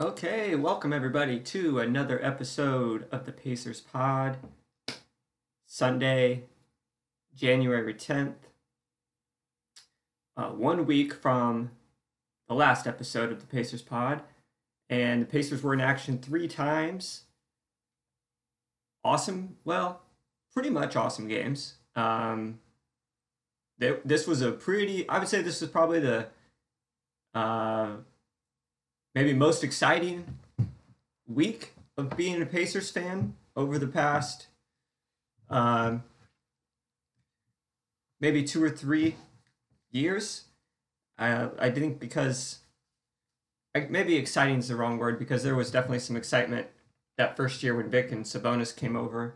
Okay, welcome everybody to another episode of the Pacers Pod. Sunday, January 10th. Uh, one week from the last episode of the Pacers Pod. And the Pacers were in action three times. Awesome, well, pretty much awesome games. Um, they, this was a pretty, I would say this was probably the uh, maybe most exciting week of being a Pacers fan over the past um, maybe two or three years. I I think because maybe exciting is the wrong word because there was definitely some excitement that first year when Vic and Sabonis came over.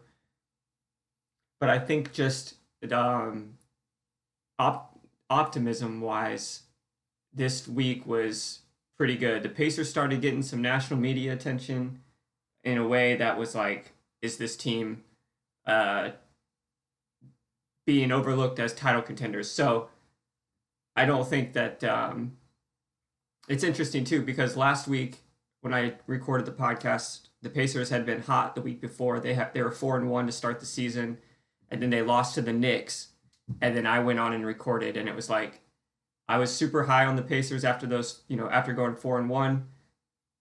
But I think just um, op- optimism wise, this week was pretty good. The Pacers started getting some national media attention in a way that was like, is this team uh, being overlooked as title contenders? So I don't think that um, it's interesting too because last week when I recorded the podcast, the Pacers had been hot the week before. They had they were four and one to start the season, and then they lost to the Knicks. And then I went on and recorded, and it was like I was super high on the Pacers after those, you know, after going four and one.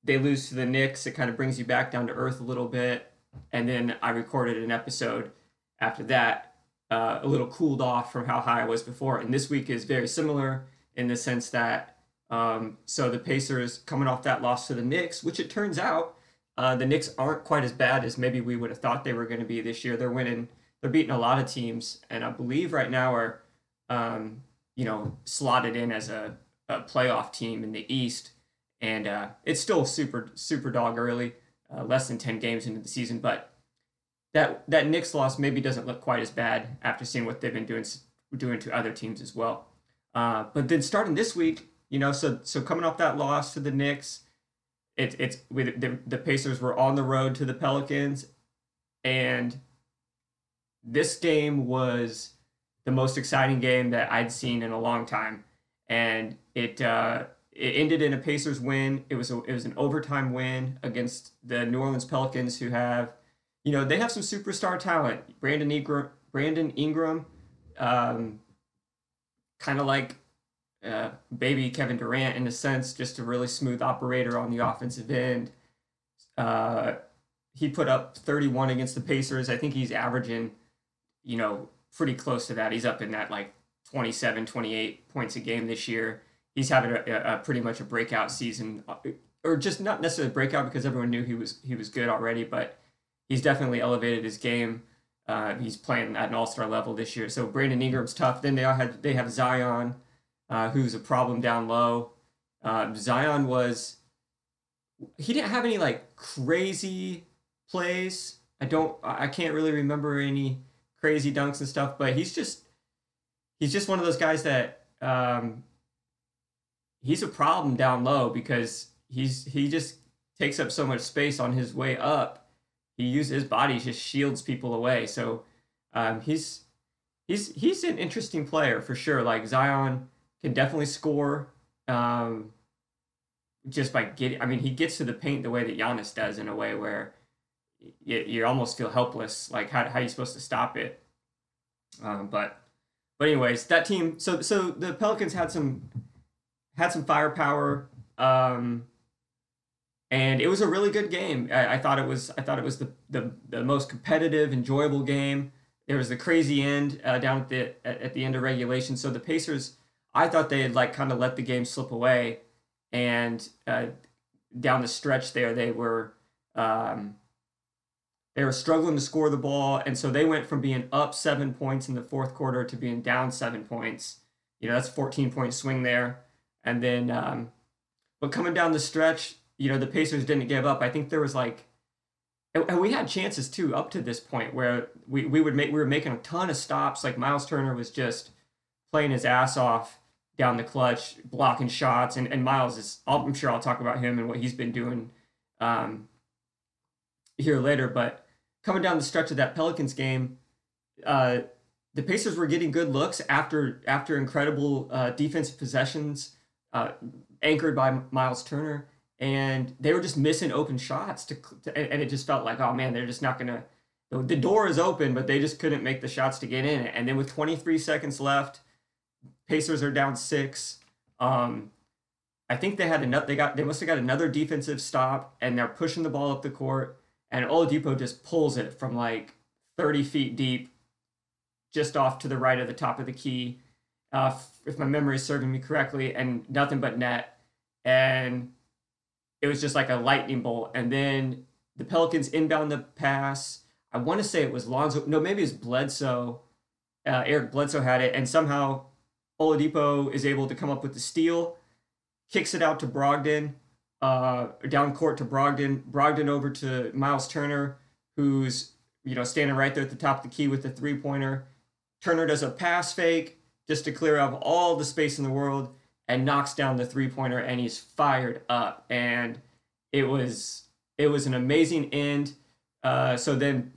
They lose to the Knicks. It kind of brings you back down to earth a little bit. And then I recorded an episode after that, uh, a little cooled off from how high I was before. And this week is very similar in the sense that, um, so the Pacers coming off that loss to the Knicks, which it turns out uh, the Knicks aren't quite as bad as maybe we would have thought they were going to be this year. They're winning, they're beating a lot of teams, and I believe right now are um, you know, slotted in as a, a playoff team in the East. And uh, it's still super, super dog early, uh, less than 10 games into the season. But that, that Knicks loss maybe doesn't look quite as bad after seeing what they've been doing, doing to other teams as well. Uh, but then starting this week, you know, so so coming off that loss to the Knicks, it, it's the, the Pacers were on the road to the Pelicans, and this game was the most exciting game that I'd seen in a long time, and it uh, it ended in a Pacers win. It was a, it was an overtime win against the New Orleans Pelicans, who have, you know, they have some superstar talent. Brandon Ingram, Brandon Ingram, um, kind of like uh, baby Kevin Durant in a sense, just a really smooth operator on the offensive end. Uh, he put up 31 against the Pacers. I think he's averaging, you know, pretty close to that. He's up in that like 27, 28 points a game this year. He's having a, a pretty much a breakout season, uh, or just not necessarily breakout because everyone knew he was he was good already, but he's definitely elevated his game. Uh, he's playing at an all star level this year. So Brandon Ingram's tough. Then they all had they have Zion, uh, who's a problem down low. Uh, Zion was he didn't have any like crazy plays. I don't I can't really remember any crazy dunks and stuff, but he's just he's just one of those guys that um, he's a problem down low because he's he just takes up so much space on his way up. He uses his body just shields people away. So um, he's he's he's an interesting player for sure. Like Zion can definitely score. Um, just by getting, I mean, he gets to the paint the way that Giannis does in a way where you, you almost feel helpless. Like how how are you supposed to stop it? Um, but but anyways, that team. So so the Pelicans had some had some firepower. Um, and it was a really good game. I, I, thought it was. I thought it was the, the, the most competitive, enjoyable game. There was the crazy end uh, down at the at, at, the end of regulation. So the Pacers, I thought they had like kind of let the game slip away, and uh, down the stretch there they were um, they were struggling to score the ball, and so they went from being up seven points in the fourth quarter to being down seven points. You know, that's 14 point swing there. And then, um, but coming down the stretch, you know, the Pacers didn't give up. I think there was like, and we had chances too up to this point where we, we would make we were making a ton of stops. Like Miles Turner was just playing his ass off down the clutch, blocking shots, and, and Miles is. I'm sure I'll talk about him and what he's been doing um, here later. But coming down the stretch of that Pelicans game, uh, the Pacers were getting good looks after after incredible uh, defensive possessions uh, anchored by Miles Turner, and they were just missing open shots to, to and it just felt like oh man they're just not gonna the door is open but they just couldn't make the shots to get in and then with 23 seconds left pacers are down six um, i think they had enough they got they must have got another defensive stop and they're pushing the ball up the court and oladipo just pulls it from like 30 feet deep just off to the right of the top of the key uh, if my memory is serving me correctly and nothing but net and it was just like a lightning bolt. And then the Pelicans inbound the pass. I want to say it was Lonzo. No, maybe it was Bledsoe. Uh, Eric Bledsoe had it, and somehow Oladipo is able to come up with the steal, kicks it out to Brogdon, uh, down court to Brogdon, Brogdon over to Miles Turner, who's you know standing right there at the top of the key with the three pointer. Turner does a pass fake just to clear up all the space in the world and knocks down the three pointer and he's fired up. And it was it was an amazing end. Uh, so then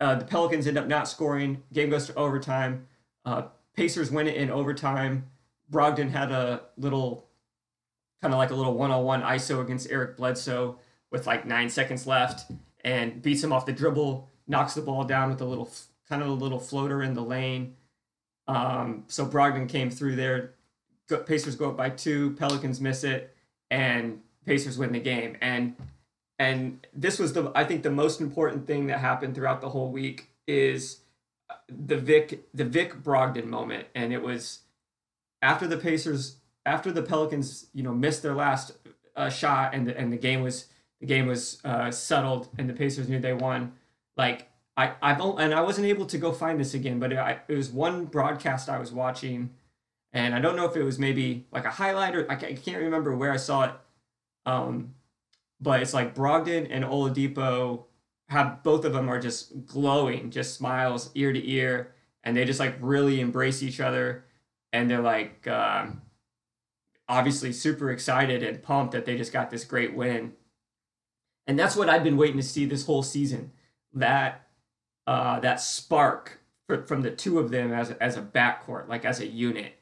uh, the pelicans end up not scoring. Game goes to overtime. Uh, pacers win it in overtime. Brogdon had a little kind of like a little one-on-one iso against eric bledsoe with like nine seconds left and beats him off the dribble knocks the ball down with a little kind of a little floater in the lane. Um, so brogdon came through there. Pacers go up by two, Pelicans miss it, and Pacers win the game. And and this was the I think the most important thing that happened throughout the whole week is the Vic the Vic Brogdon moment, and it was after the Pacers after the Pelicans you know missed their last uh, shot and the, and the game was the game was uh, settled and the Pacers knew they won. Like I I've and I wasn't able to go find this again, but it, it was one broadcast I was watching and I don't know if it was maybe like a highlight or I can't remember where I saw it. Um, but it's like Brogdon and Oladipo have both of them are just glowing, just smiles ear to ear, and they just like really embrace each other, and they're like um, obviously super excited and pumped that they just got this great win. And that's what I've been waiting to see this whole season. That uh, that spark for, from the two of them as as a backcourt, like as a unit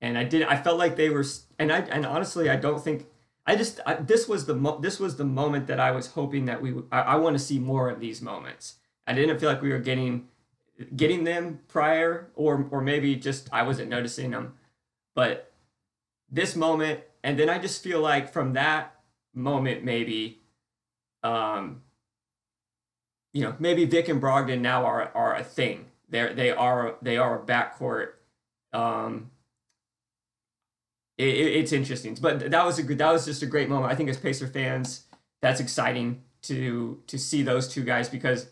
and I did. I felt like they were, and I and honestly, I don't think. I just I, this was the mo- this was the moment that I was hoping that we. I want to see more of these moments. I didn't feel like we were getting getting them prior, or or maybe just I wasn't noticing them, but this moment, and then I just feel like from that moment, maybe, um, you know, maybe Vic and Brogdon now are are a thing. They're they are they are a backcourt. Um, it, it's interesting. But that was a good, that was just a great moment. I think as Pacer fans, that's exciting to to see those two guys because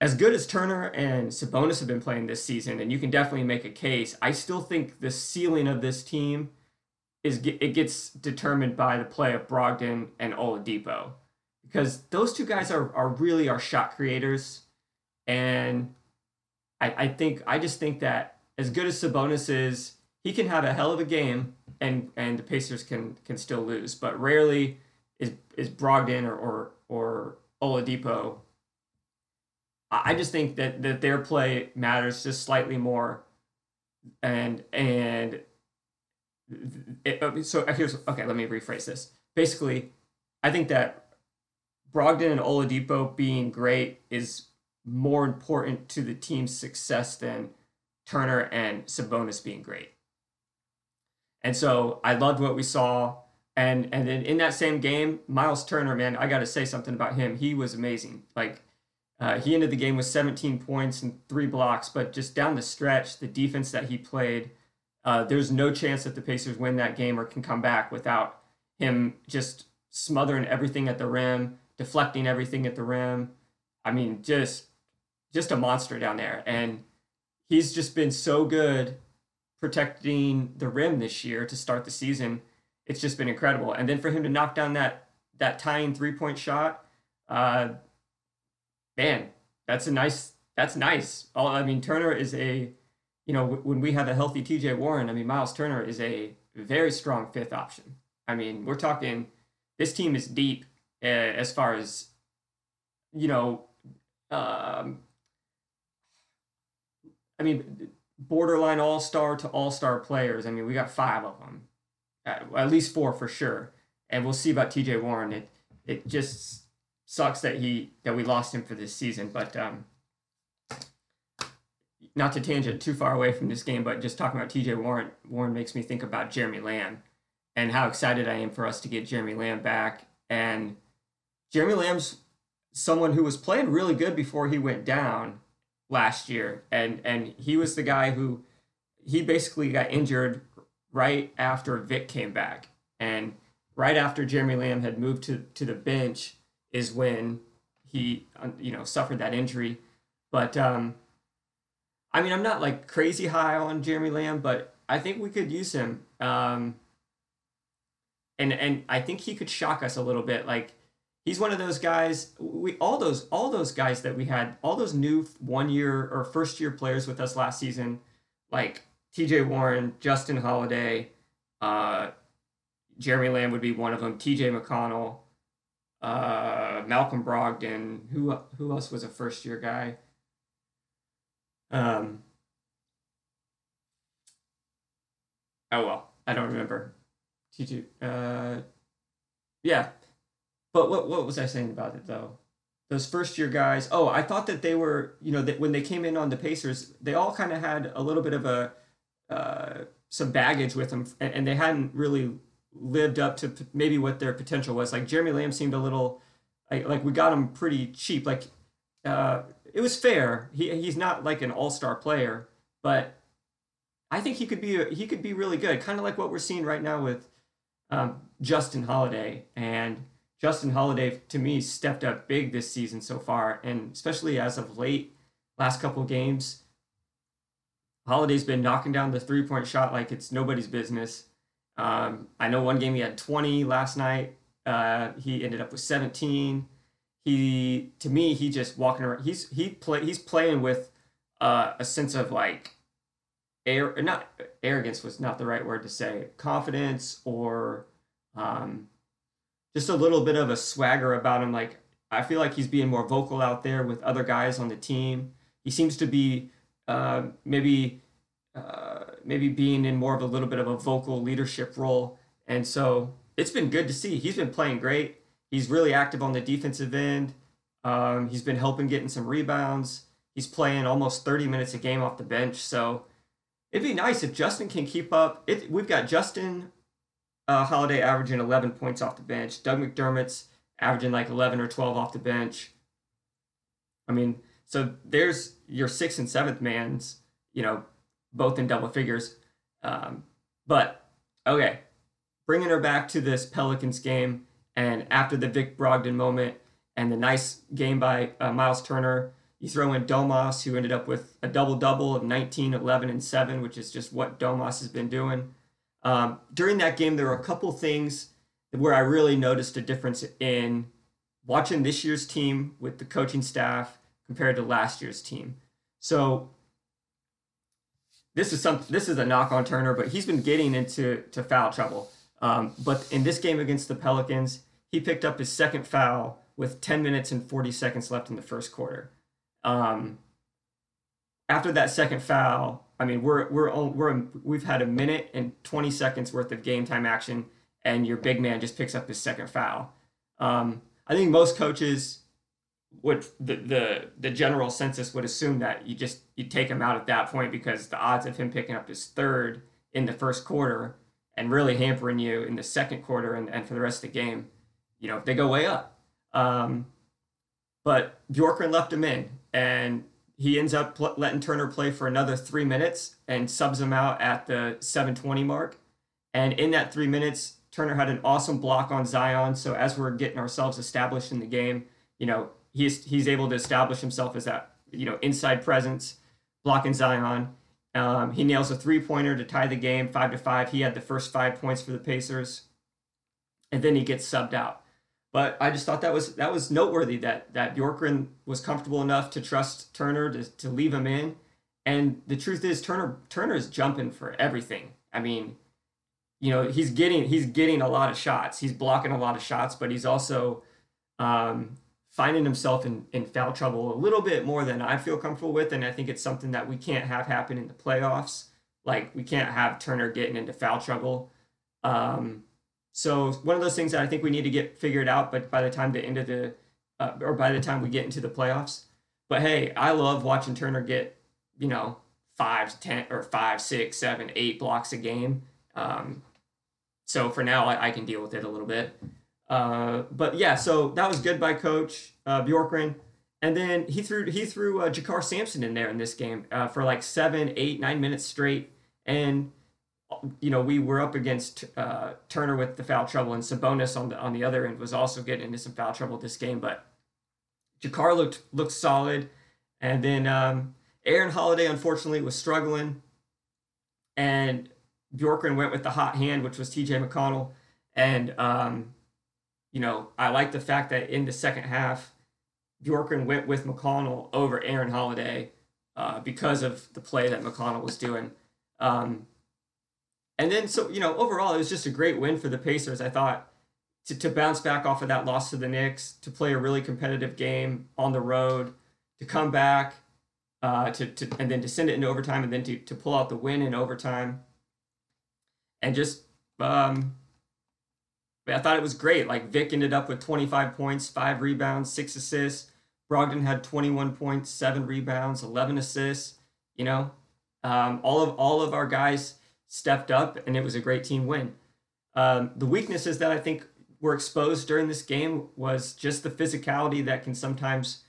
as good as Turner and Sabonis have been playing this season, and you can definitely make a case, I still think the ceiling of this team is it gets determined by the play of Brogdon and Oladipo. Because those two guys are are really our shot creators, and I I think I just think that as good as Sabonis is, he can have a hell of a game and and the Pacers can can still lose, but rarely is is Brogdon or or, or Oladipo. I just think that that their play matters just slightly more, and and it, so here's okay. Let me rephrase this. Basically, I think that Brogdon and Oladipo being great is more important to the team's success than Turner and Sabonis being great. And so I loved what we saw. And and then in that same game, Miles Turner, man, I got to say something about him. He was amazing. Like uh, he ended the game with 17 points and three blocks, but just down the stretch, the defense that he played, uh, there's no chance that the Pacers win that game or can come back without him just smothering everything at the rim, deflecting everything at the rim. I mean, just just a monster down there, and he's just been so good protecting the rim this year to start the season. It's just been incredible. And then for him to knock down that that tying three point shot, uh, man, that's a nice. That's nice. All I mean, Turner is a, you know, when we have a healthy T.J. Warren, I mean, Miles Turner is a very strong fifth option. I mean, we're talking. This team is deep uh, as far as, you know, um, I mean, borderline all star to all star players. I mean, we got five of them, at, at least four for sure. and we'll see about T.J. Warren. It it just sucks that he that we lost him for this season, but um, not to tangent too far away from this game, but just talking about T.J. Warren Warren makes me think about Jeremy Lamb and how excited I am for us to get Jeremy Lamb back. And Jeremy Lamb's someone who was playing really good before he went down last year, and and he was the guy who he basically got injured right after Vic came back, and right after Jeremy Lamb had moved to to the bench is when he you know suffered that injury, but um, I mean I'm not like crazy high on Jeremy Lamb, but I think we could use him. Um, and and I think he could shock us a little bit. Like he's one of those guys. We all those all those guys that we had, all those new one year or first year players with us last season, like T.J. Warren, Justin Holiday, uh, Jeremy Lamb would be one of them. T.J. McConnell, uh, Malcolm Brogdon. Who who else was a first year guy? Um. Oh well, I don't remember. T2. Uh, yeah. But what what was I saying about it though? Those first year guys. Oh, I thought that they were, you know, that when they came in on the Pacers, they all kind of had a little bit of a uh, some baggage with them, and, and they hadn't really lived up to maybe what their potential was. Like Jeremy Lamb seemed a little like we got him pretty cheap. Like uh, it was fair. He he's not like an all star player, but I think he could be he could be really good. Kind of like what we're seeing right now with um, Justin Holiday. And Justin Holiday, to me, stepped up big this season so far, and especially as of late, last couple games. Holiday's been knocking down the three point shot like it's nobody's business. Um, I know one game he had 20 last night. Uh, he ended up with 17. He, to me, he just walking around. He's he play he's playing with uh, a sense of like air not arrogance was not the right word to say confidence or um, just a little bit of a swagger about him. Like i feel like he's being more vocal out there with other guys on the team. He seems to be uh, maybe uh, maybe being in more of a little bit of a vocal leadership role. And so it's been good to see. He's been playing great he's really active on the defensive end um, he's been helping getting some rebounds he's playing almost 30 minutes a game off the bench so It'd be nice if Justin can keep up. It, we've got Justin uh, Holiday averaging 11 points off the bench. Doug McDermott's averaging like 11 or 12 off the bench. I mean, so there's your sixth and seventh man's, you know, both in double figures. Um, but okay, bringing her back to this Pelicans game, and after the Vic Brogdon moment and the nice game by uh, Miles Turner, you throw in Domas, who ended up with a double double of 19, 11, and 7, which is just what Domas has been doing. Um, during that game, there were a couple things where I really noticed a difference in watching this year's team with the coaching staff compared to last year's team. So this is some this is a knock on Turner, but he's been getting into to foul trouble. Um, but in this game against the Pelicans, he picked up his second foul with 10 minutes and 40 seconds left in the first quarter. Um, after that second foul, I mean, we're we're we're we've had a minute and 20 seconds worth of game time action, and your big man just picks up his second foul. Um, I think most coaches would the, the the general census would assume that you just you take him out at that point because the odds of him picking up his third in the first quarter and really hampering you in the second quarter and, and for the rest of the game, you know, they go way up. Um, but Bjorkgren left him in, and he ends up pl- letting Turner play for another three minutes and subs him out at the 720 mark. And in that three minutes, Turner had an awesome block on Zion. So as we're getting ourselves established in the game, you know, he's he's able to establish himself as that you know inside presence, blocking Zion. Um, he nails a three pointer to tie the game, five to five. He had the first five points for the Pacers, and then he gets subbed out. But I just thought that was that was noteworthy that that Bjorkgren was comfortable enough to trust Turner to, to leave him in. And the truth is Turner Turner's jumping for everything. I mean, you know, he's getting he's getting a lot of shots. He's blocking a lot of shots, but he's also um, finding himself in, in foul trouble a little bit more than I feel comfortable with. And I think it's something that we can't have happen in the playoffs. Like we can't have Turner getting into foul trouble. Um, So one of those things that I think we need to get figured out, but by the time the end of the, uh, or by the time we get into the playoffs. But hey, I love watching Turner get, you know, five, ten, or five, six, seven, eight blocks a game. Um, so for now, I, I, can deal with it a little bit. Uh, but yeah, so that was good by Coach uh, Bjorkgren. And then he threw he threw uh, JaKarr Sampson in there in this game uh, for like seven, eight, nine minutes straight. And you know, we were up against uh, Turner with the foul trouble, and Sabonis on the on the other end was also getting into some foul trouble this game. But JaKarr looked looked solid, and then um, Aaron Holiday unfortunately was struggling, and Bjorkgren went with the hot hand, which was T.J. McConnell, and um, you know I like the fact that in the second half, Bjorkgren went with McConnell over Aaron Holiday uh, because of the play that McConnell was doing. Um, and then, so, you know, overall, it was just a great win for the Pacers. I thought to, to bounce back off of that loss to the Knicks, to play a really competitive game on the road, to come back, uh, to, to and then to send it into overtime, and then to, to pull out the win in overtime. And just, um, I thought it was great. Like Vic ended up with 25 points, five rebounds, six assists. Brogdon had 21 points, seven rebounds, 11 assists. You know, um, all of all of our guys stepped up, and it was a great team win. Um, the weaknesses that I think were exposed during this game was just the physicality that can sometimes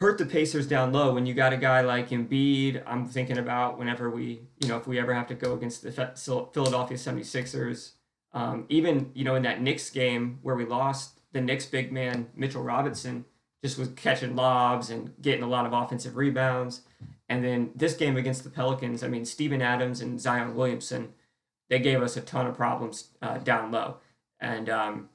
hurt the Pacers down low. When you got a guy like Embiid, I'm thinking about whenever we, you know, if we ever have to go against the Philadelphia 76ers, um, even, you know, in that Knicks game where we lost, the Knicks big man, Mitchell Robinson, just was catching lobs and getting a lot of offensive rebounds. And then this game against the Pelicans, I mean, Steven Adams and Zion Williamson, they gave us a ton of problems uh, down low. And um,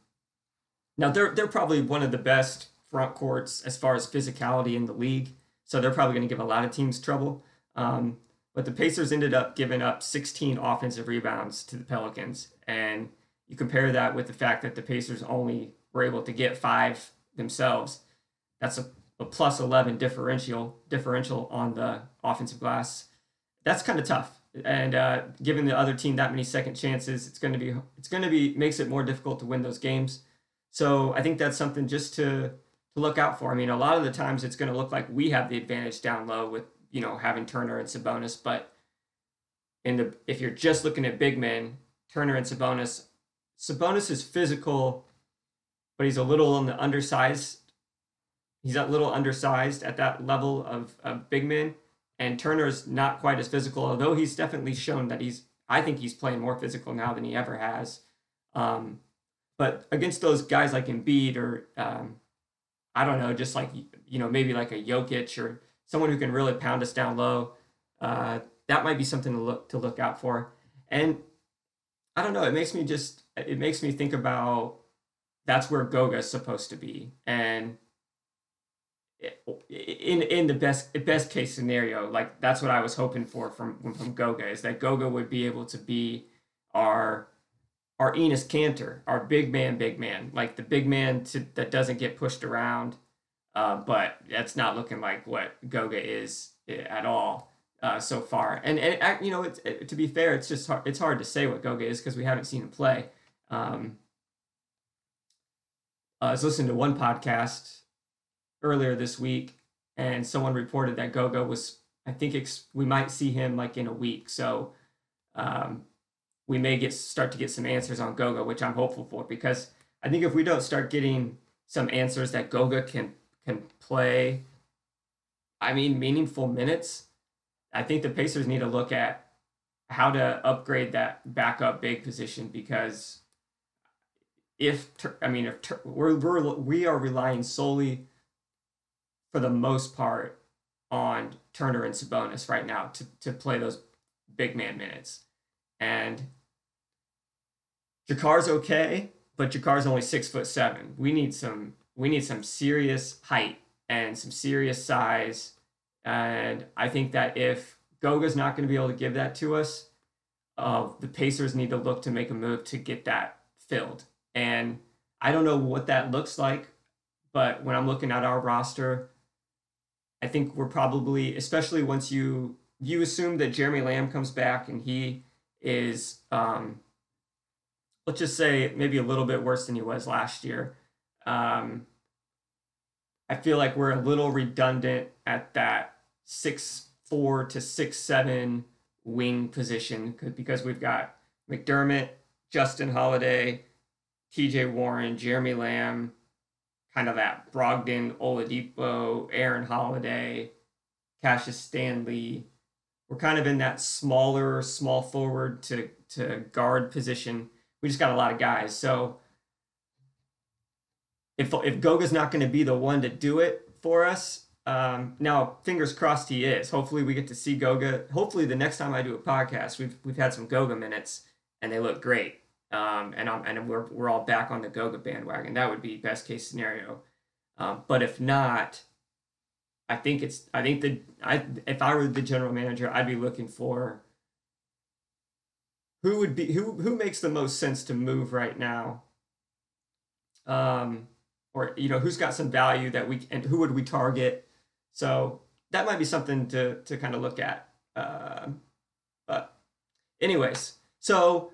now they're they're probably one of the best front courts as far as physicality in the league. So they're probably going to give a lot of teams trouble. Um, but the Pacers ended up giving up 16 offensive rebounds to the Pelicans. And you compare that with the fact that the Pacers only were able to get five themselves. That's a a plus 11 differential differential on the offensive glass. That's kind of tough. And uh, giving the other team that many second chances, it's going to be it's going to be makes it more difficult to win those games. So I think that's something just to to look out for. I mean, a lot of the times it's going to look like we have the advantage down low with you know having Turner and Sabonis, but in the if you're just looking at big men, Turner and Sabonis, Sabonis is physical, but he's a little on the undersized he's a little undersized at that level of, of big men. And Turner's not quite as physical, although he's definitely shown that he's, I think he's playing more physical now than he ever has. Um, but against those guys like Embiid or, um, I don't know, just like, you know, maybe like a Jokic or someone who can really pound us down low, uh, that might be something to look, to look out for. And I don't know, it makes me just, it makes me think about that's where Goga is supposed to be. And in in the best best case scenario, like that's what I was hoping for from from Goga is that Goga would be able to be our our Enes Kanter, our big man, big man, like the big man to, that doesn't get pushed around. Uh, but that's not looking like what Goga is eh, at all uh, so far. And and you know, it's, it, to be fair, it's just hard, it's hard to say what Goga is because we haven't seen him play. Um, I was listening to one podcast earlier this week, and someone reported that Goga was. I think ex- we might see him like in a week, so um, we may get start to get some answers on Goga, which I'm hopeful for because I think if we don't start getting some answers that Goga can can play, I mean meaningful minutes, I think the Pacers need to look at how to upgrade that backup big position because if I mean if we're, we're we are relying solely for the most part on Turner and Sabonis right now to, to play those big man minutes. And JaKarr's okay, but JaKarr's only six foot seven. We need some we need some serious height and some serious size. And I think that if Goga's not going to be able to give that to us, uh, the Pacers need to look to make a move to get that filled. And I don't know what that looks like, but when I'm looking at our roster, I think we're probably, especially once you you assume that Jeremy Lamb comes back and he is um, let's just say maybe a little bit worse than he was last year. Um, I feel like we're a little redundant at that six four to six seven wing position because we've got McDermott, Justin Holiday, T.J. Warren, Jeremy Lamb, kind of that Brogdon, Oladipo, Aaron Holiday, Cassius Stanley. We're kind of in that smaller, small forward to to guard position. We just got a lot of guys, so if if Goga's not going to be the one to do it for us, um, now fingers crossed he is. Hopefully we get to see Goga. Hopefully the next time I do a podcast, we've we've had some Goga minutes and they look great. Um, and I'm, and we're we're all back on the Goga bandwagon. That would be best case scenario. Um, but if not, I think it's I think that I if I were the general manager, I'd be looking for who would be who who makes the most sense to move right now. Um, or you know who's got some value that we and who would we target so that might be something to to kind of look at uh, but anyways so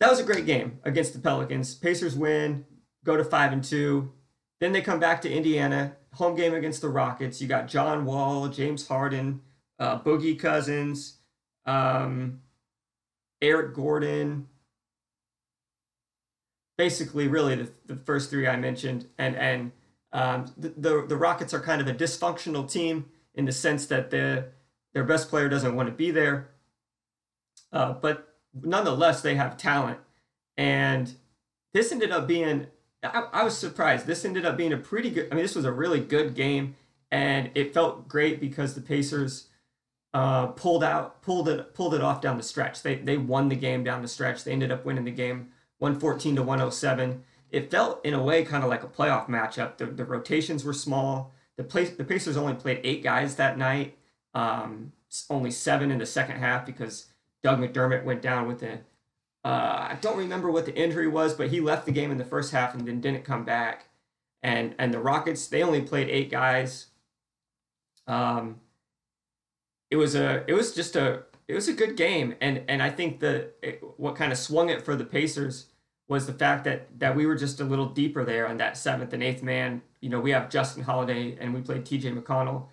that was a great game against the pelicans. Pacers win go to five and two. Then they come back to indiana home game against the rockets. You got john wall james harden uh, boogie cousins um, eric gordon. Basically really the, the first three I mentioned, and and um, the, the, the Rockets are kind of a dysfunctional team in the sense that the their best player doesn't want to be there, uh, but nonetheless they have talent, and this ended up being I, I was surprised. This ended up being a pretty good. I mean, this was a really good game, and it felt great because the Pacers uh, pulled out pulled it pulled it off down the stretch. They they won the game down the stretch. They ended up winning the game 114 to 107. It felt in a way kind of like a playoff matchup. The, the rotations were small. The, place, the Pacers only played eight guys that night, um, only seven in the second half because Doug McDermott went down with a. Uh, I don't remember what the injury was, but he left the game in the first half and then didn't come back. And and the Rockets they only played eight guys. Um, it was a it was just a it was a good game, and and I think the what kind of swung it for the Pacers was the fact that that we were just a little deeper there on that seventh and eighth man. You know, we have Justin Holiday and we played T.J. McConnell,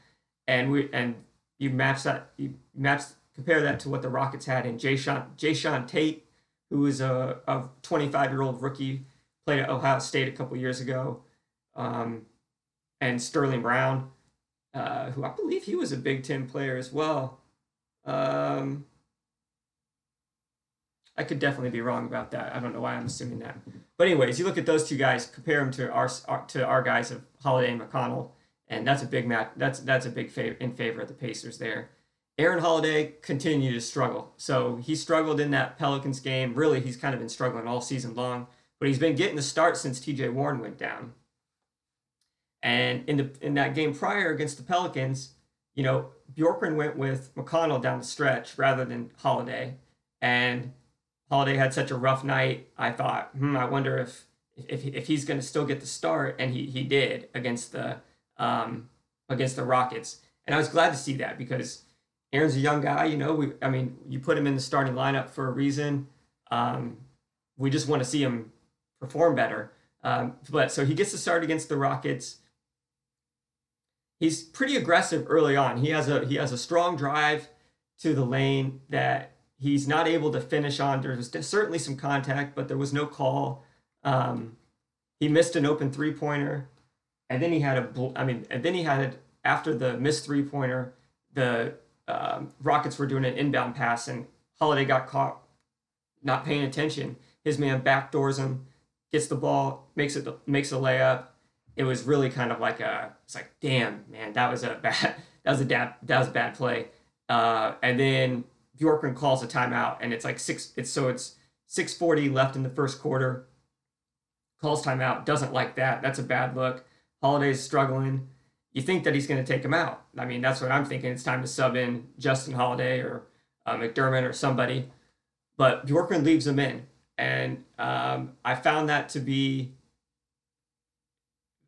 and we and you match that you match compare that to what the Rockets had in Jae'Sean Jae'Sean Tate, who was a a 25 year old rookie, played at Ohio State a couple years ago, um, and Sterling Brown, uh, who I believe he was a Big Ten player as well. Um, I could definitely be wrong about that. I don't know why I'm assuming that. But anyways, you look at those two guys, compare them to our, to our guys of Holiday and McConnell, and that's a big match. That's that's a big favor in favor of the Pacers there. Aaron Holiday continued to struggle. So he struggled in that Pelicans game. Really, he's kind of been struggling all season long, but he's been getting the start since TJ Warren went down. And in the in that game prior against the Pelicans, you know, Bjorkgren went with McConnell down the stretch rather than Holiday. And Holiday had such a rough night. I thought, hmm, I wonder if if if he's going to still get the start, and he he did against the um against the Rockets, and I was glad to see that because Aaron's a young guy. You know, we I mean, you put him in the starting lineup for a reason. Um, we just want to see him perform better. Um, but so he gets to start against the Rockets. He's pretty aggressive early on. He has a he has a strong drive to the lane that He's not able to finish on. There was certainly some contact, but there was no call. Um, he missed an open three pointer, and then he had a. I mean, and then he had it after the missed three pointer. The um, Rockets were doing an inbound pass, and Holiday got caught not paying attention. His man backdoors him, gets the ball, makes it makes a layup. It was really kind of like a. It's like, damn, man, that was a bad. That was a bad. That was a bad play. Uh, and then Bjorkgren calls a timeout, and it's like six. It's so it's six forty left in the first quarter. Calls timeout. Doesn't like that. That's a bad look. Holiday's struggling. You think that he's going to take him out. I mean, that's what I'm thinking. It's time to sub in Justin Holiday or uh, McDermott or somebody. But Bjorkgren leaves him in, and um, I found that to be.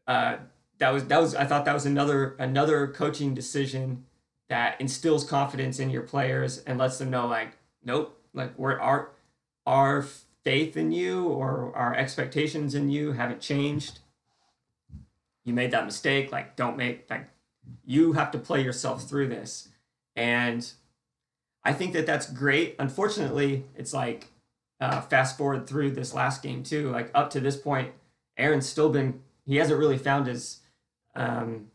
Uh, that was that was I thought that was another another coaching decision that instills confidence in your players and lets them know like nope like we're our our faith in you or our expectations in you haven't changed. You made that mistake. Like, don't make like you have to play yourself through this. And I think that that's great. Unfortunately, it's like uh, fast forward through this last game too. Like up to this point, Aaron's still been he hasn't really found his um,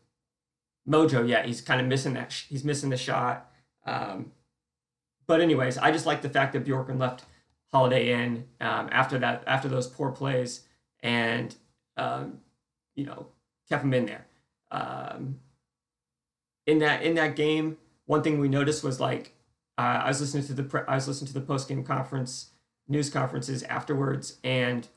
mojo yet. He's kind of missing that. Sh- he's missing the shot. Um, but anyways, I just like the fact that Bjorkgren left Holiday in um, after that after those poor plays and um, you know kept him in there. Um, in that in that game, one thing we noticed was like uh, I was listening to the pre- I was listening to the post game conference news conferences afterwards, and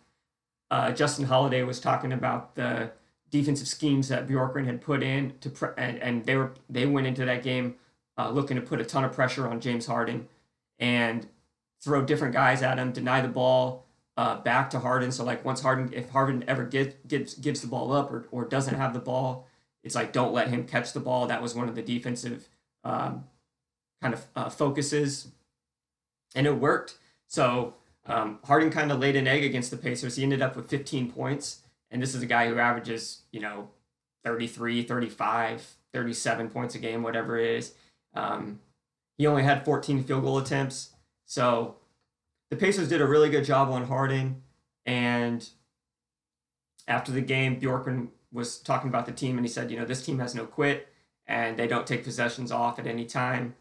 uh, Justin Holiday was talking about the defensive schemes that Bjorkgren had put in to pre- and, and they were they went into that game uh, looking to put a ton of pressure on James Harden and throw different guys at him, deny the ball uh, back to Harden. So like once Harden, if Harden ever get, gives gives the ball up or, or doesn't have the ball, it's like don't let him catch the ball. That was one of the defensive um, kind of uh, focuses, and it worked. So um, Harden kind of laid an egg against the Pacers. He ended up with 15 points, and this is a guy who averages you know 33, 35, 37 points a game, whatever it is. Um, he only had 14 field goal attempts. So the Pacers did a really good job on Harden. And after the game, Bjorkgren was talking about the team and he said, you know, this team has no quit and they don't take possessions off at any time.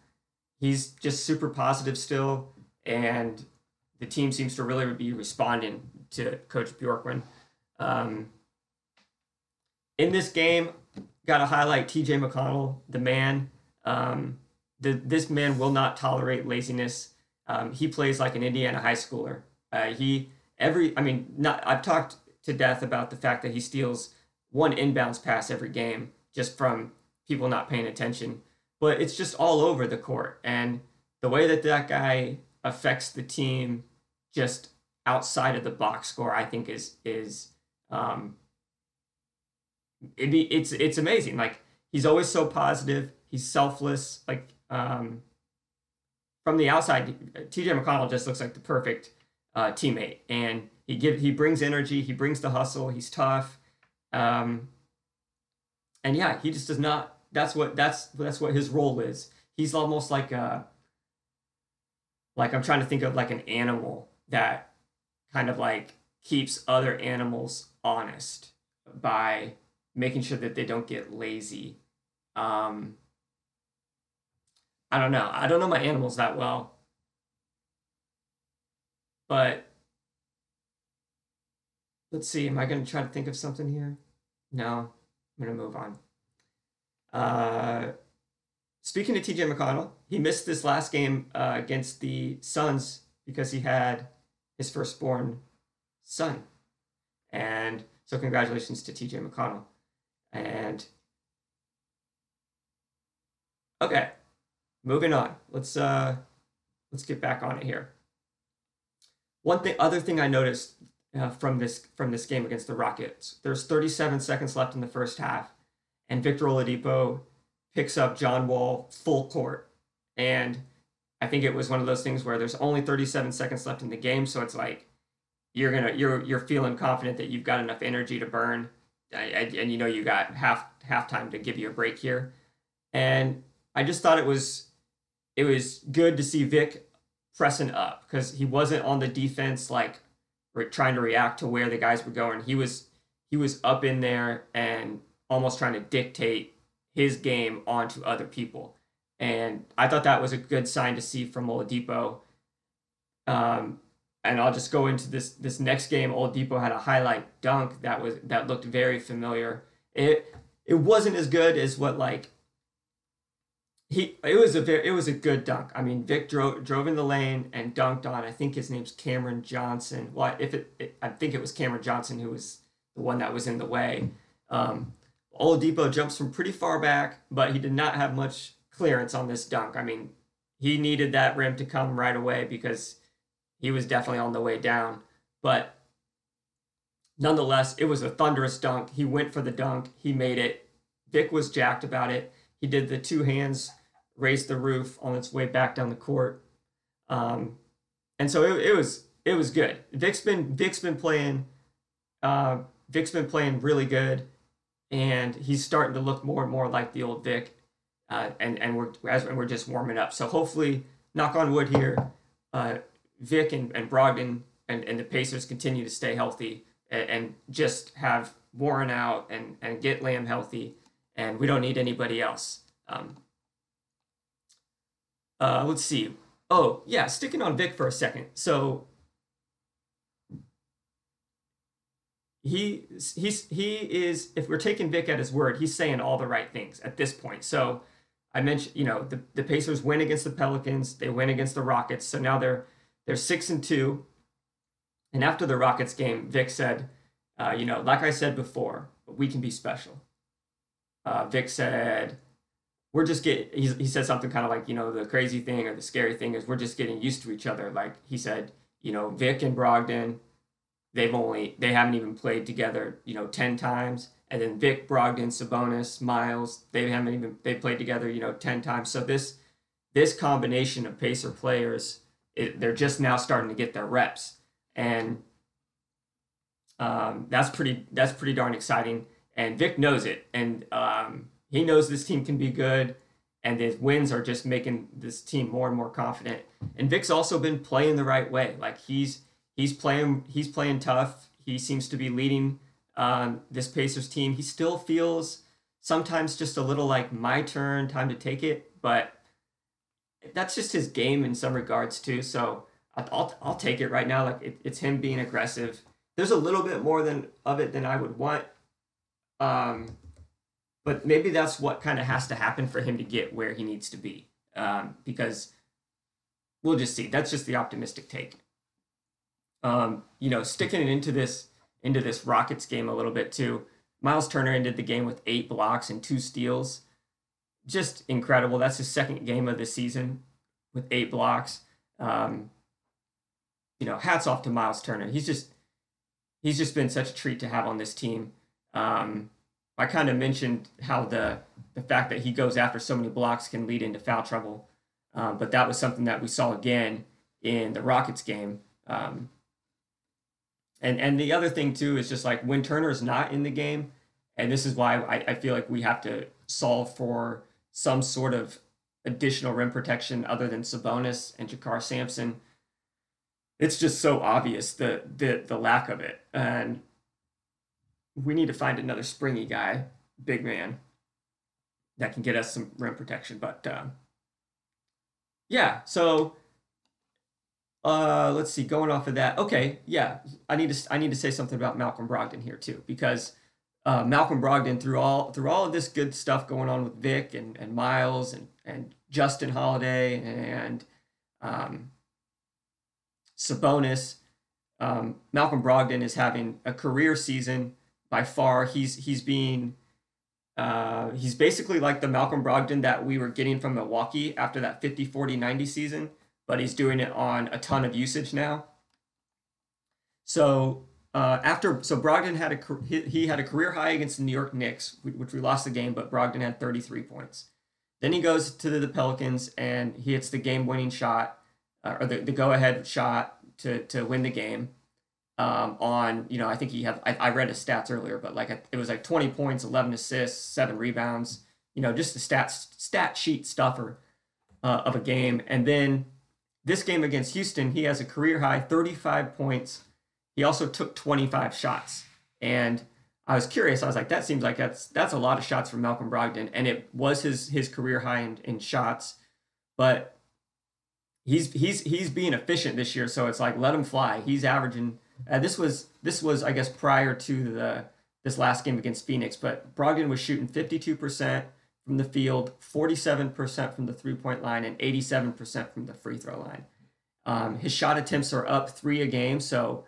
He's just super positive still. And the team seems to really be responding to Coach Bjorkgren. Um, in this game, got to highlight TJ McConnell, the man. Um, the, this man will not tolerate laziness. Um, he plays like an Indiana high schooler. Uh, he every I mean not I've talked to death about the fact that he steals one inbounds pass every game just from people not paying attention. But it's just all over the court, and the way that that guy affects the team just outside of the box score, I think is is um, it be it's it's amazing. Like he's always so positive. He's selfless. Like um, from the outside, TJ McConnell just looks like the perfect uh, teammate, and he give he brings energy, he brings the hustle, he's tough, um, and yeah, he just does not. That's what that's that's what his role is. He's almost like a like I'm trying to think of like an animal that kind of like keeps other animals honest by making sure that they don't get lazy. Um, I don't know. I don't know my animals that well. But let's see. Am I going to try to think of something here? No. I'm going to move on. Uh, speaking of TJ McConnell, he missed this last game uh, against the Suns because he had his firstborn son. And so, congratulations to TJ McConnell. And okay, moving on. Let's uh, let's get back on it here. One thing, other thing I noticed uh, from this from this game against the Rockets, there's 37 seconds left in the first half, and Victor Oladipo picks up John Wall full court, and I think it was one of those things where there's only 37 seconds left in the game, so it's like you're gonna you're you're feeling confident that you've got enough energy to burn, and, and you know you got half half time to give you a break here, and I just thought it was it was good to see Vic pressing up because he wasn't on the defense like re- trying to react to where the guys were going. He was he was up in there and almost trying to dictate his game onto other people. And I thought that was a good sign to see from Oladipo. Um, and I'll just go into this this next game. Oladipo had a highlight dunk that was that looked very familiar. It it wasn't as good as what like he it was a very it was a good dunk. I mean, Vic drove drove in the lane and dunked on. I think his name's Cameron Johnson. Well, if it, it I think it was Cameron Johnson who was the one that was in the way. Um, Oladipo jumps from pretty far back, but he did not have much clearance on this dunk. I mean, he needed that rim to come right away because he was definitely on the way down. But nonetheless, it was a thunderous dunk. He went for the dunk. He made it. Vic was jacked about it. He did the two hands, raised the roof on its way back down the court. Um, and so it, it was it was good. Vic's been Vic's been playing. Uh, Vic's been playing really good, and he's starting to look more and more like the old Vic. Uh, and and we're as we're just warming up. So hopefully, knock on wood here, uh, Vic and, and Brogdon and, and the Pacers continue to stay healthy and, and just have Warren out and and get Lamb healthy, and we don't need anybody else. Um, uh, let's see. Oh yeah, sticking on Vic for a second. So he he's he is if we're taking Vic at his word, he's saying all the right things at this point. So I mentioned, you know, the, the Pacers win against the Pelicans, they win against the Rockets, so now they're they're six and two. And after the Rockets game, Vic said, uh, you know, like I said before, we can be special. Uh, Vic said, we're just get. He, he said something kind of like, you know, the crazy thing or the scary thing is we're just getting used to each other. Like he said, you know, Vic and Brogdon, they've only they haven't even played together, you know, ten times and then Vic, Brogdon, Sabonis, Miles, they haven't even they played together, you know, ten times. So this this combination of Pacer players, it, they're just now starting to get their reps, and um, that's pretty that's pretty darn exciting. And Vic knows it, and um, he knows this team can be good, and his wins are just making this team more and more confident. And Vic's also been playing the right way, like he's he's playing he's playing tough. He seems to be leading um, this Pacers team. He still feels sometimes just a little like my turn, time to take it, but that's just his game in some regards too. So I'll I'll take it right now. Like it, it's him being aggressive. There's a little bit more than of it than I would want. Um, but maybe that's what kind of has to happen for him to get where he needs to be. Um, because we'll just see. That's just the optimistic take. Um, you know, sticking it into this into this Rockets game a little bit too. Miles Turner ended the game with eight blocks and two steals. Just incredible. That's his second game of the season with eight blocks. Um, you know, hats off to Miles Turner. He's just he's just been such a treat to have on this team. Um, I kind of mentioned how the the fact that he goes after so many blocks can lead into foul trouble, um, but that was something that we saw again in the Rockets game. Um, and and the other thing too is just like when Turner is not in the game, and this is why I, I feel like we have to solve for some sort of additional rim protection other than Sabonis and JaKarr Sampson. It's just so obvious the the the lack of it, and we need to find another springy guy, big man, that can get us some rim protection. But uh, yeah, so uh, let's see. Going off of that, okay, yeah, I need to I need to say something about Malcolm Brogdon here too because uh, Malcolm Brogdon through all through all of this good stuff going on with Vic and, and Miles and and Justin Holiday and um, Sabonis, um, Malcolm Brogdon is having a career season by far. He's he's being uh, he's basically like the Malcolm Brogdon that we were getting from Milwaukee after that 50 40 90 season but he's doing it on a ton of usage now. So uh, after so Brogdon had a he, he had a career high against the New York Knicks, which we lost the game, but Brogdon had 33 points. Then he goes to the, the Pelicans and he hits the game-winning shot uh, or the, the go-ahead shot to to win the game. Um, on you know I think he had I, I read his stats earlier, but like it was like 20 points, 11 assists, seven rebounds. You know just the stats stat sheet stuffer uh, of a game, and then this game against Houston, he has a career high 35 points. He also took 25 shots. And I was curious. I was like, that seems like that's that's a lot of shots from Malcolm Brogdon. And it was his his career high in, in shots. But he's he's he's being efficient this year. So it's like let him fly. He's averaging uh, this was this was I guess prior to the this last game against Phoenix, but Brogdon was shooting 52%, from the field, 47% from the three point line, and 87% from the free throw line. Um, his shot attempts are up three a game. So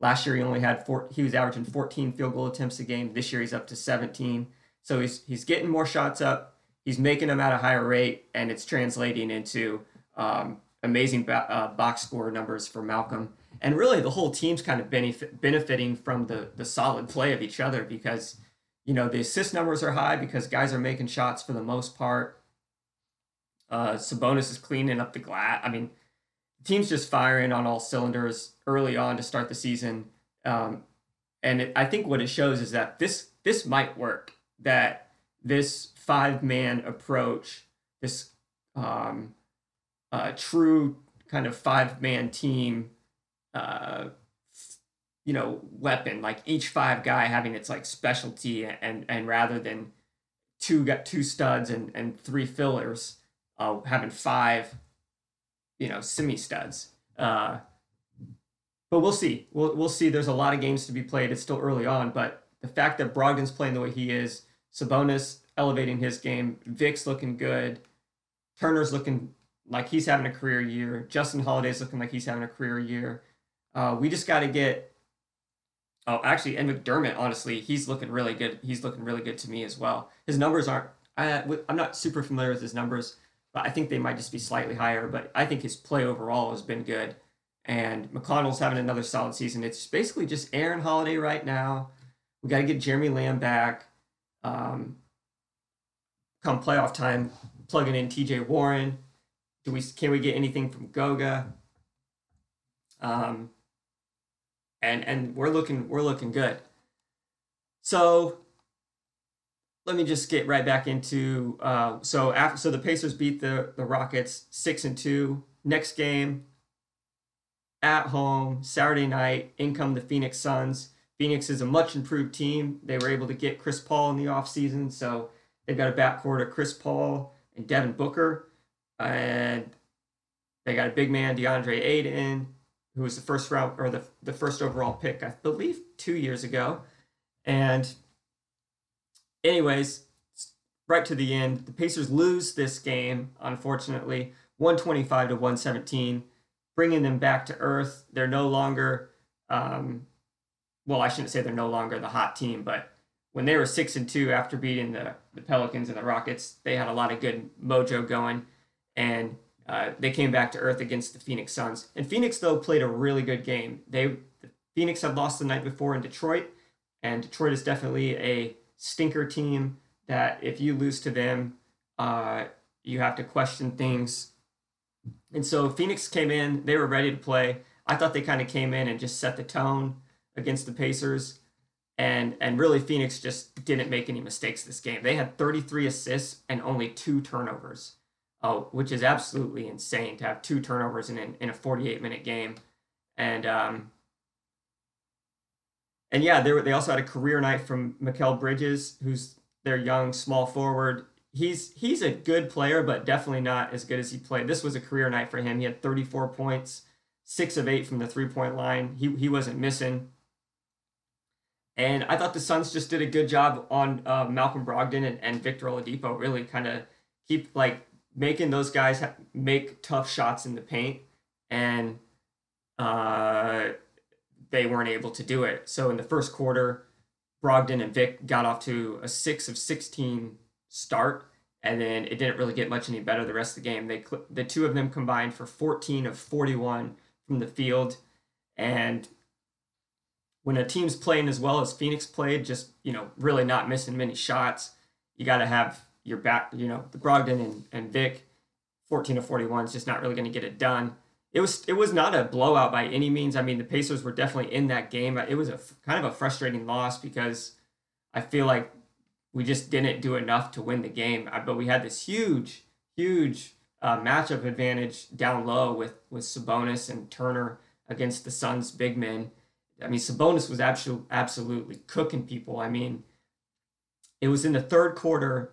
last year he only had four, he was averaging 14 field goal attempts a game. This year he's up to 17. So he's he's getting more shots up. He's making them at a higher rate, and it's translating into um, amazing ba- uh, box score numbers for Malcolm. And really, the whole team's kind of benefit, benefiting from the the solid play of each other because you know, the assist numbers are high because guys are making shots for the most part. Uh, Sabonis is cleaning up the glass. I mean, the team's just firing on all cylinders early on to start the season. Um, and it, I think what it shows is that this this might work. That this five man approach, this um, uh, true kind of five man team, uh, you know, weapon like each five guy having its like specialty, and and rather than two got two studs and and three fillers, uh, having five, you know, semi studs. Uh, but we'll see. We'll we'll see. There's a lot of games to be played. It's still early on, but the fact that Brogdon's playing the way he is, Sabonis elevating his game, Vic's looking good, Turner's looking like he's having a career year, Justin Holiday's looking like he's having a career year. Uh, we just got to get. Oh, actually, and McDermott, honestly, he's looking really good. He's looking really good to me as well. His numbers aren't. I, I'm not super familiar with his numbers, but I think they might just be slightly higher. But I think his play overall has been good and McConnell's having another solid season. It's basically just Aaron Holiday right now. We got to get Jeremy Lamb back. Um, come playoff time, plugging in T.J. Warren. Do we can we get anything from Goga? Um, and and we're looking we're looking good. So let me just get right back into uh, so after so the Pacers beat the the Rockets six and two. Next game, at home Saturday night. In come the Phoenix Suns. Phoenix is a much improved team. They were able to get Chris Paul in the offseason, so they've got a backcourt of Chris Paul and Devin Booker. And they got a big man, DeAndre Ayton, who was the first round or the, the first overall pick, I believe, two years ago. And, anyways, right to the end, the Pacers lose this game, unfortunately, 125 to 117 bringing them back to earth. They're no longer, um, well, I shouldn't say they're no longer the hot team, but when they were six and two after beating the, the Pelicans and the Rockets, they had a lot of good mojo going, and uh, they came back to earth against the Phoenix Suns. And Phoenix though played a really good game. They Phoenix had lost the night before in Detroit, and Detroit is definitely a stinker team that if you lose to them, uh, you have to question things and so Phoenix came in, they were ready to play. I thought they kind of came in and just set the tone against the Pacers. And and really Phoenix just didn't make any mistakes this game. They had 33 assists and only two turnovers. Oh, which is absolutely insane to have two turnovers in in, in a 48 minute game. And um and yeah, they were, they also had a career night from Mikal Bridges, who's their young small forward he's he's a good player, but definitely not as good as he played. This was a career night for him. He had 34 points, six of eight from the three point line. He he wasn't missing. And I thought the Suns just did a good job on uh, Malcolm Brogdon and, and Victor Oladipo. Really, kind of keep like making those guys ha- make tough shots in the paint, and uh, they weren't able to do it. So in the first quarter, Brogdon and Vic got off to a six of 16 start, and then it didn't really get much any better the rest of the game. They the two of them combined for 14 of 41 from the field, and when a team's playing as well as Phoenix played, just you know really not missing many shots, you got to have your back. You know the Brogdon and, and Vic, 14 to 41 is just not really going to get it done. It was it was not a blowout by any means. I mean the Pacers were definitely in that game. It was a kind of a frustrating loss because I feel like we just didn't do enough to win the game. But we had this huge, huge uh, matchup advantage down low with with Sabonis and Turner against the Suns' big men. I mean, Sabonis was absolutely absolutely cooking people. I mean, it was in the third quarter,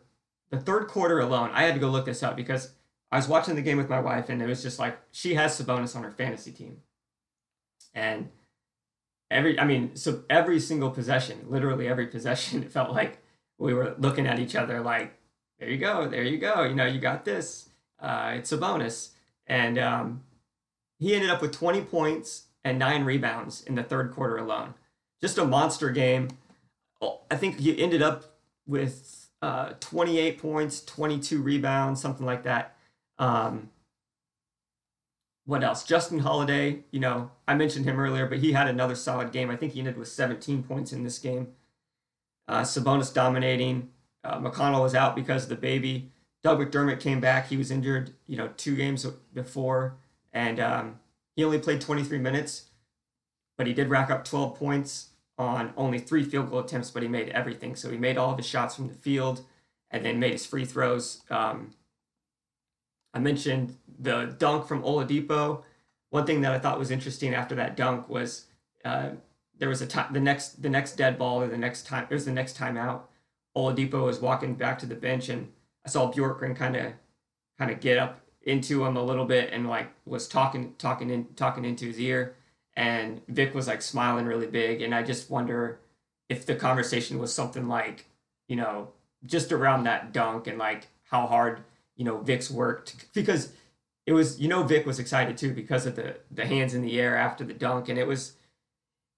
the third quarter alone. I had to go look this up because I was watching the game with my wife, and it was just like she has Sabonis on her fantasy team, and every I mean, so every single possession, literally every possession, it felt like we were looking at each other like, there you go, there you go. You know, you got this. Uh, it's a bonus. And um, he ended up with 20 points and nine rebounds in the third quarter alone. Just a monster game. I think he ended up with uh, 28 points, 22 rebounds, something like that. Um, what else? Justin Holiday, you know, I mentioned him earlier, but he had another solid game. I think he ended with 17 points in this game. Uh, Sabonis dominating. Uh, McConnell was out because of the baby. Doug McDermott came back. He was injured, you know, two games before, and um, he only played 23 minutes, but he did rack up 12 points on only three field goal attempts, but he made everything. So he made all of his shots from the field and then made his free throws. Um, I mentioned the dunk from Oladipo. One thing that I thought was interesting after that dunk was uh, there was a time the next the next dead ball or the next time it was the next timeout. Oladipo was walking back to the bench and I saw Bjorkgren kind of kind of get up into him a little bit and like was talking talking in talking into his ear and Vic was like smiling really big and I just wonder if the conversation was something like you know just around that dunk and like how hard you know Vic's worked because it was you know Vic was excited too because of the the hands in the air after the dunk and it was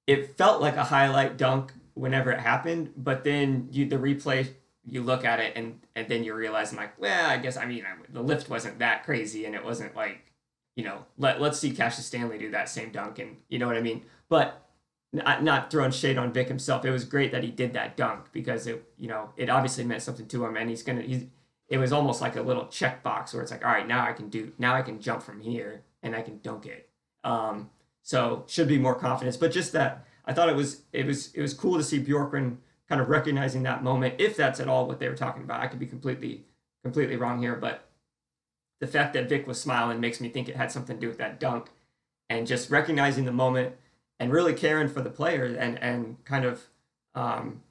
it felt like a highlight dunk whenever it happened but then you the replay you look at it and and then you realize I'm like well I guess I mean I, the lift wasn't that crazy and it wasn't like you know let let's see Cassius Stanley do that same dunk and you know what I mean but not, not throwing shade on Vic himself it was great that he did that dunk because it you know it obviously meant something to him and he's gonna he's it was almost like a little checkbox where it's like, all right, now I can do, now I can jump from here and I can dunk it. Um, so should be more confidence, but just that I thought it was, it was, it was cool to see Bjorkgren kind of recognizing that moment, if that's at all what they were talking about. I could be completely, completely wrong here, but the fact that Vic was smiling makes me think it had something to do with that dunk. And just recognizing the moment and really caring for the player and, and kind of, um,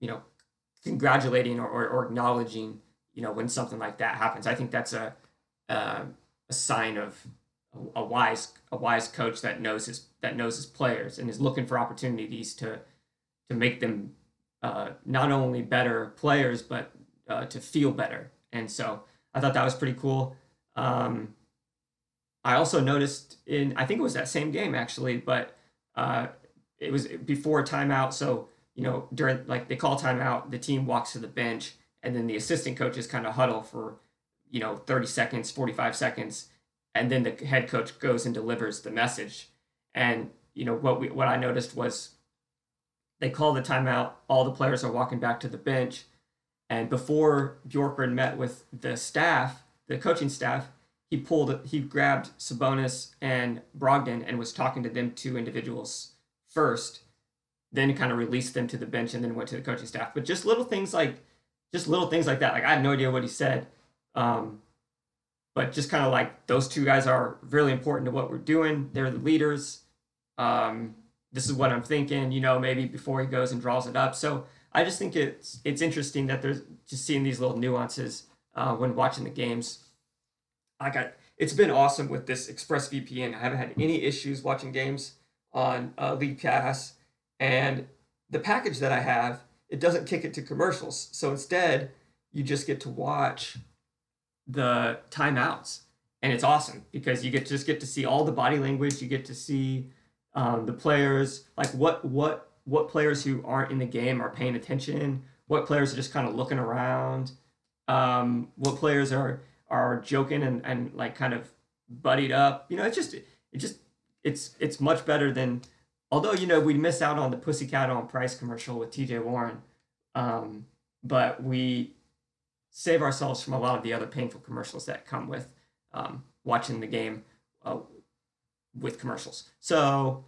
you know, congratulating or, or, or acknowledging you know when something like that happens. I think that's a a, a sign of a, a, wise a wise coach that knows his that knows his players and is looking for opportunities to to make them uh, not only better players but uh, to feel better. And so i thought that was pretty cool um, i also noticed in i think it was that same game actually but uh, it was before timeout so you know during like they call timeout the team walks to the bench and then the assistant coaches kind of huddle for you know 30 seconds 45 seconds and then the head coach goes and delivers the message. And you know what we what i noticed was they call the timeout all the players are walking back to the bench and before bjorkgren met with the staff the coaching staff he pulled he grabbed sabonis and brogdon and was talking to them two individuals first then kind of released them to the bench and then went to the coaching staff but just little things like just little things like that. Like I have no idea what he said, um, but just kind of like those two guys are really important to what we're doing. They're the leaders. Um, this is what I'm thinking. You know, maybe before he goes and draws it up. So I just think it's it's interesting that there's just seeing these little nuances uh, when watching the games. I got it's been awesome with this ExpressVPN. I haven't had any issues watching games on uh, League Pass, and the package that I have it doesn't kick it to commercials. So instead, you just get to watch the timeouts, and it's awesome because you get just get to see all the body language. You get to see um, the players, like what what what players who aren't in the game are paying attention. What players are just kind of looking around. Um, what players are are joking and, and like kind of buddied up. You know, it's just it just it's it's much better than although you know we miss out on the Pussycat on Price commercial with T.J. Warren, um, but we save ourselves from a lot of the other painful commercials that come with um, watching the game uh, with commercials. So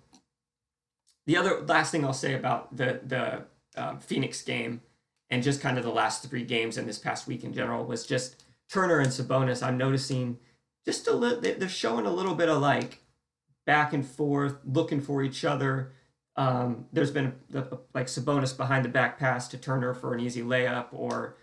the other last thing I'll say about the the uh, Phoenix game and just kind of the last three games in this past week in general was just Turner and Sabonis. I'm noticing just a little. They're showing a little bit of like back and forth, looking for each other. Um, there's been the, like Sabonis behind the back pass to Turner for an easy layup, or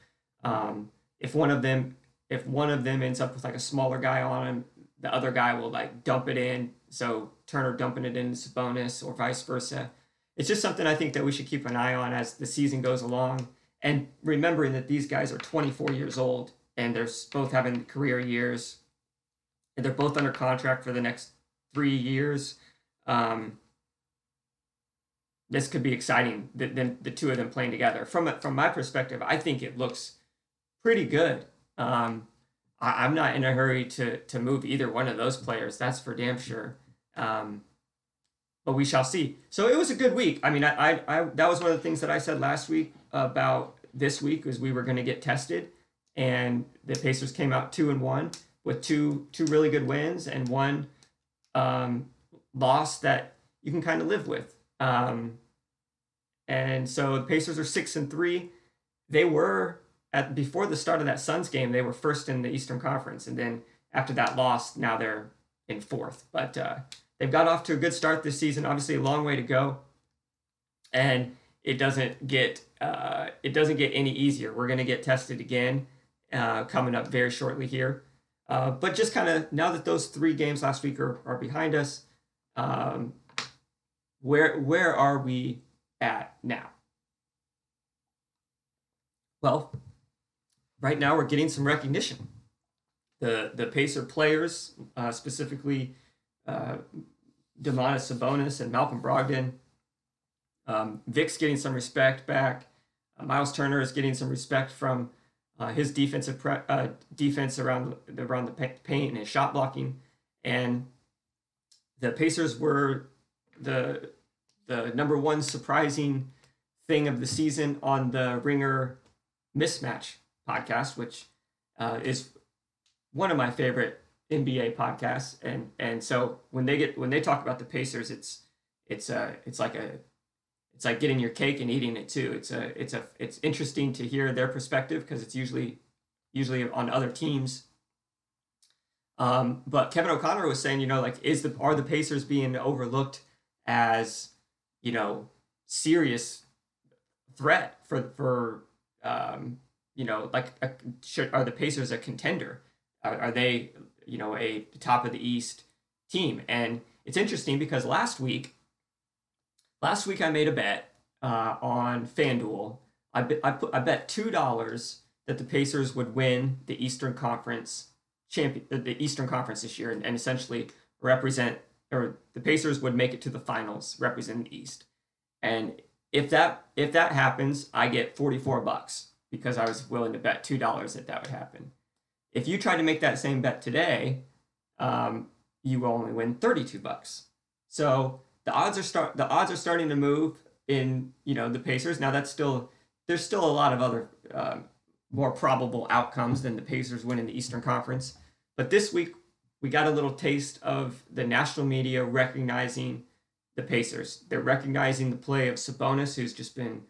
um, if one of them if one of them ends up with like a smaller guy on him, the other guy will like dump it in. So Turner dumping it in Sabonis, or vice versa. It's just something I think that we should keep an eye on as the season goes along, and remembering that these guys are 24 years old and they're both having career years, and they're both under contract for the next three years. Um, this could be exciting. The, the, the, two of them playing together. From from my perspective, I think it looks pretty good. Um, I, am not in a hurry to to move either one of those players. That's for damn sure. Um, but we shall see. So it was a good week. I mean, I, I, I that was one of the things that I said last week about this week was we were going to get tested, and the Pacers came out two and one with two two really good wins and one um, loss that you can kind of live with. Um, and so the Pacers are six and three. They were at before the start of that Suns game, they were first in the Eastern Conference, and then after that loss, now they're in fourth. But uh, they've got off to a good start this season. Obviously, a long way to go, and it doesn't get uh, it doesn't get any easier. We're going to get tested again uh, coming up very shortly here. Uh, but just kind of now that those three games last week are, are behind us, um, where where are we at now? Well, right now we're getting some recognition. The the Pacer players, uh, specifically uh, Domantas Sabonis and Malcolm Brogdon, um, Vic's getting some respect back. Uh, Miles Turner is getting some respect from uh, his defensive pre- uh, defense around the, around the paint and his shot blocking, and the Pacers were the the number one surprising thing of the season on the Ringer mismatch podcast, which uh, is one of my favorite NBA podcasts. And and so when they get when they talk about the Pacers, it's it's a it's like a it's like getting your cake and eating it too. It's a it's a it's interesting to hear their perspective because it's usually usually on other teams. Um, but Kevin O'Connor was saying, you know, like is the are the Pacers being overlooked as you know serious threat for for um, you know, like a, should, are the Pacers a contender? Are, are they, you know, a top of the East team? And it's interesting because last week, last week I made a bet uh, on FanDuel. I, bet, I, put, I bet two dollars that the Pacers would win the Eastern Conference champion, uh, the Eastern Conference this year, and, and essentially represent, or the Pacers would make it to the finals, representing the East. And if that if that happens, I get forty four bucks because I was willing to bet two dollars that that would happen. If you try to make that same bet today, um, you will only win thirty two bucks. So the odds are start the odds are starting to move in you know the Pacers. Now that's still there's still a lot of other uh, more probable outcomes than the Pacers winning the Eastern Conference. But this week we got a little taste of the national media recognizing the Pacers. They're recognizing the play of Sabonis, who's just been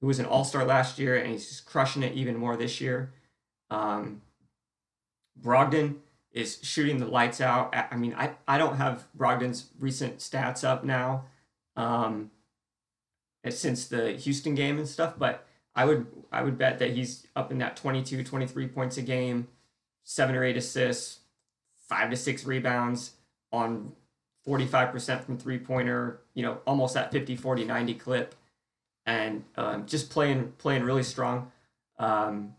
who was an All Star last year, and he's just crushing it even more this year. Um, Brogdon is shooting the lights out. I mean, I, I don't have Brogdon's recent stats up now um, since the Houston game and stuff, but I would I would bet that he's up in that 22, 23 points a game, seven or eight assists, five to six rebounds on 45% from three pointer, you know, almost that 50, 40, 90 clip and um, just playing playing really strong. Um,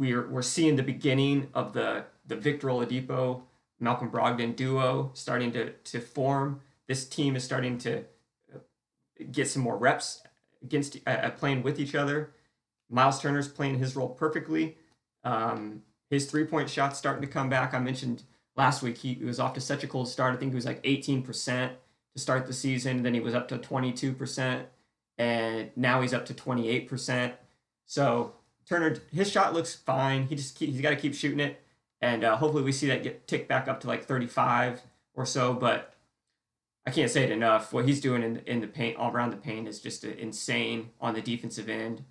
we're we're seeing the beginning of the the Victor Oladipo Malcolm Brogdon duo starting to to form. This team is starting to uh, get some more reps against uh, playing with each other. Miles Turner's playing his role perfectly. Um, his three point shot's starting to come back. I mentioned last week he was off to such a cold start. I think he was like 18% to start the season. Then he was up to 22%, and now he's up to 28%. So Turner, his shot looks fine. He just he's got to keep shooting it, and uh, hopefully we see that get tick back up to like 35 or so. But I can't say it enough. What he's doing in in the paint, all around the paint, is just insane on the defensive end,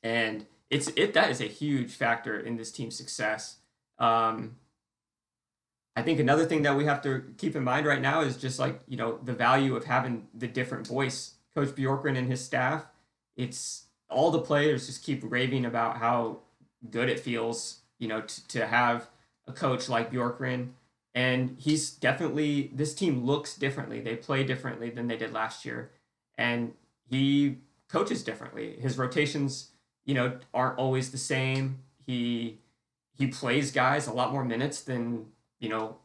and it's it that is a huge factor in this team's success. Um, I think another thing that we have to keep in mind right now is just like, you know, the value of having the different voice. Coach Bjorkgren and his staff, it's all the players just keep raving about how good it feels, you know, t- to have a coach like Bjorkgren. And he's definitely, this team looks differently. They play differently than they did last year. And he coaches differently. His rotations, you know, aren't always the same. He, he plays guys a lot more minutes than you know,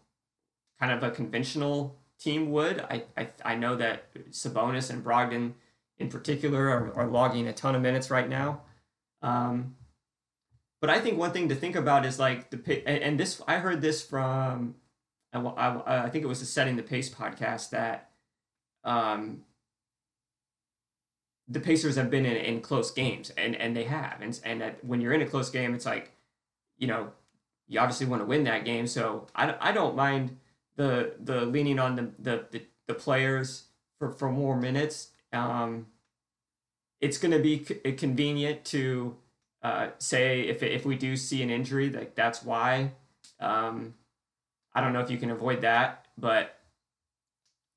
kind of a conventional team would. I I, I know that Sabonis and Brogdon in particular are, are logging a ton of minutes right now. Um, but I think one thing to think about is like the and this I heard this from I, I, think it was the Setting the Pace podcast that um, the Pacers have been in, in close games and and they have and and that when you're in a close game it's like you know you obviously want to win that game. So I, I don't mind the the leaning on the the, the, the players for, for more minutes. Um, it's going to be c- convenient to uh, say if, if we do see an injury, like that's why. Um, I don't know if you can avoid that, but